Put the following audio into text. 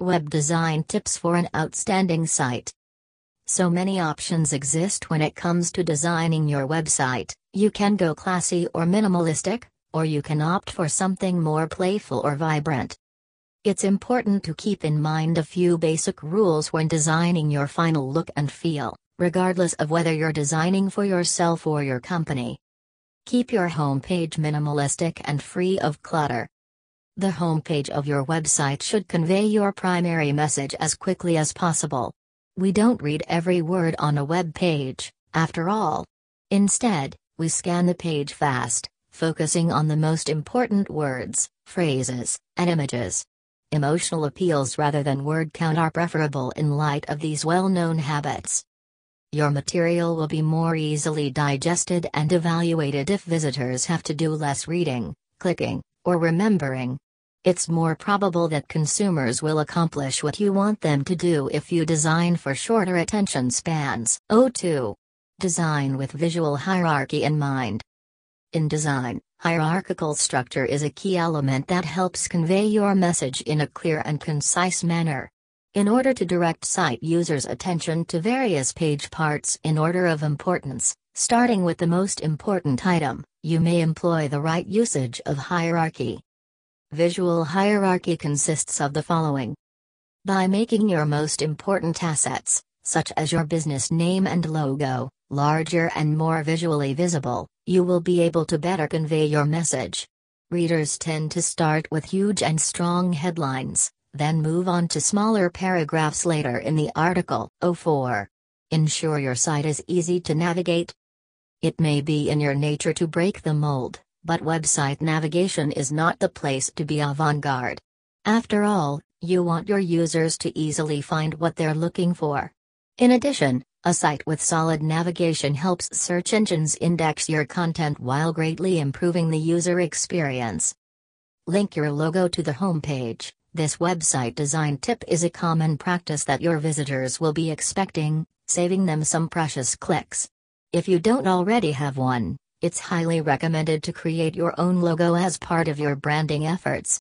Web design tips for an outstanding site. So many options exist when it comes to designing your website. You can go classy or minimalistic, or you can opt for something more playful or vibrant. It's important to keep in mind a few basic rules when designing your final look and feel, regardless of whether you're designing for yourself or your company. Keep your homepage minimalistic and free of clutter. The homepage of your website should convey your primary message as quickly as possible. We don't read every word on a web page, after all. Instead, we scan the page fast, focusing on the most important words, phrases, and images. Emotional appeals rather than word count are preferable in light of these well known habits. Your material will be more easily digested and evaluated if visitors have to do less reading, clicking, or remembering. It's more probable that consumers will accomplish what you want them to do if you design for shorter attention spans. 02. Design with visual hierarchy in mind. In design, hierarchical structure is a key element that helps convey your message in a clear and concise manner. In order to direct site users' attention to various page parts in order of importance, starting with the most important item, you may employ the right usage of hierarchy. Visual hierarchy consists of the following. By making your most important assets, such as your business name and logo, larger and more visually visible, you will be able to better convey your message. Readers tend to start with huge and strong headlines, then move on to smaller paragraphs later in the article. 04. Ensure your site is easy to navigate. It may be in your nature to break the mold, but website navigation is not the place to be avant garde. After all, you want your users to easily find what they're looking for. In addition, a site with solid navigation helps search engines index your content while greatly improving the user experience. Link your logo to the homepage. This website design tip is a common practice that your visitors will be expecting, saving them some precious clicks. If you don't already have one, it's highly recommended to create your own logo as part of your branding efforts.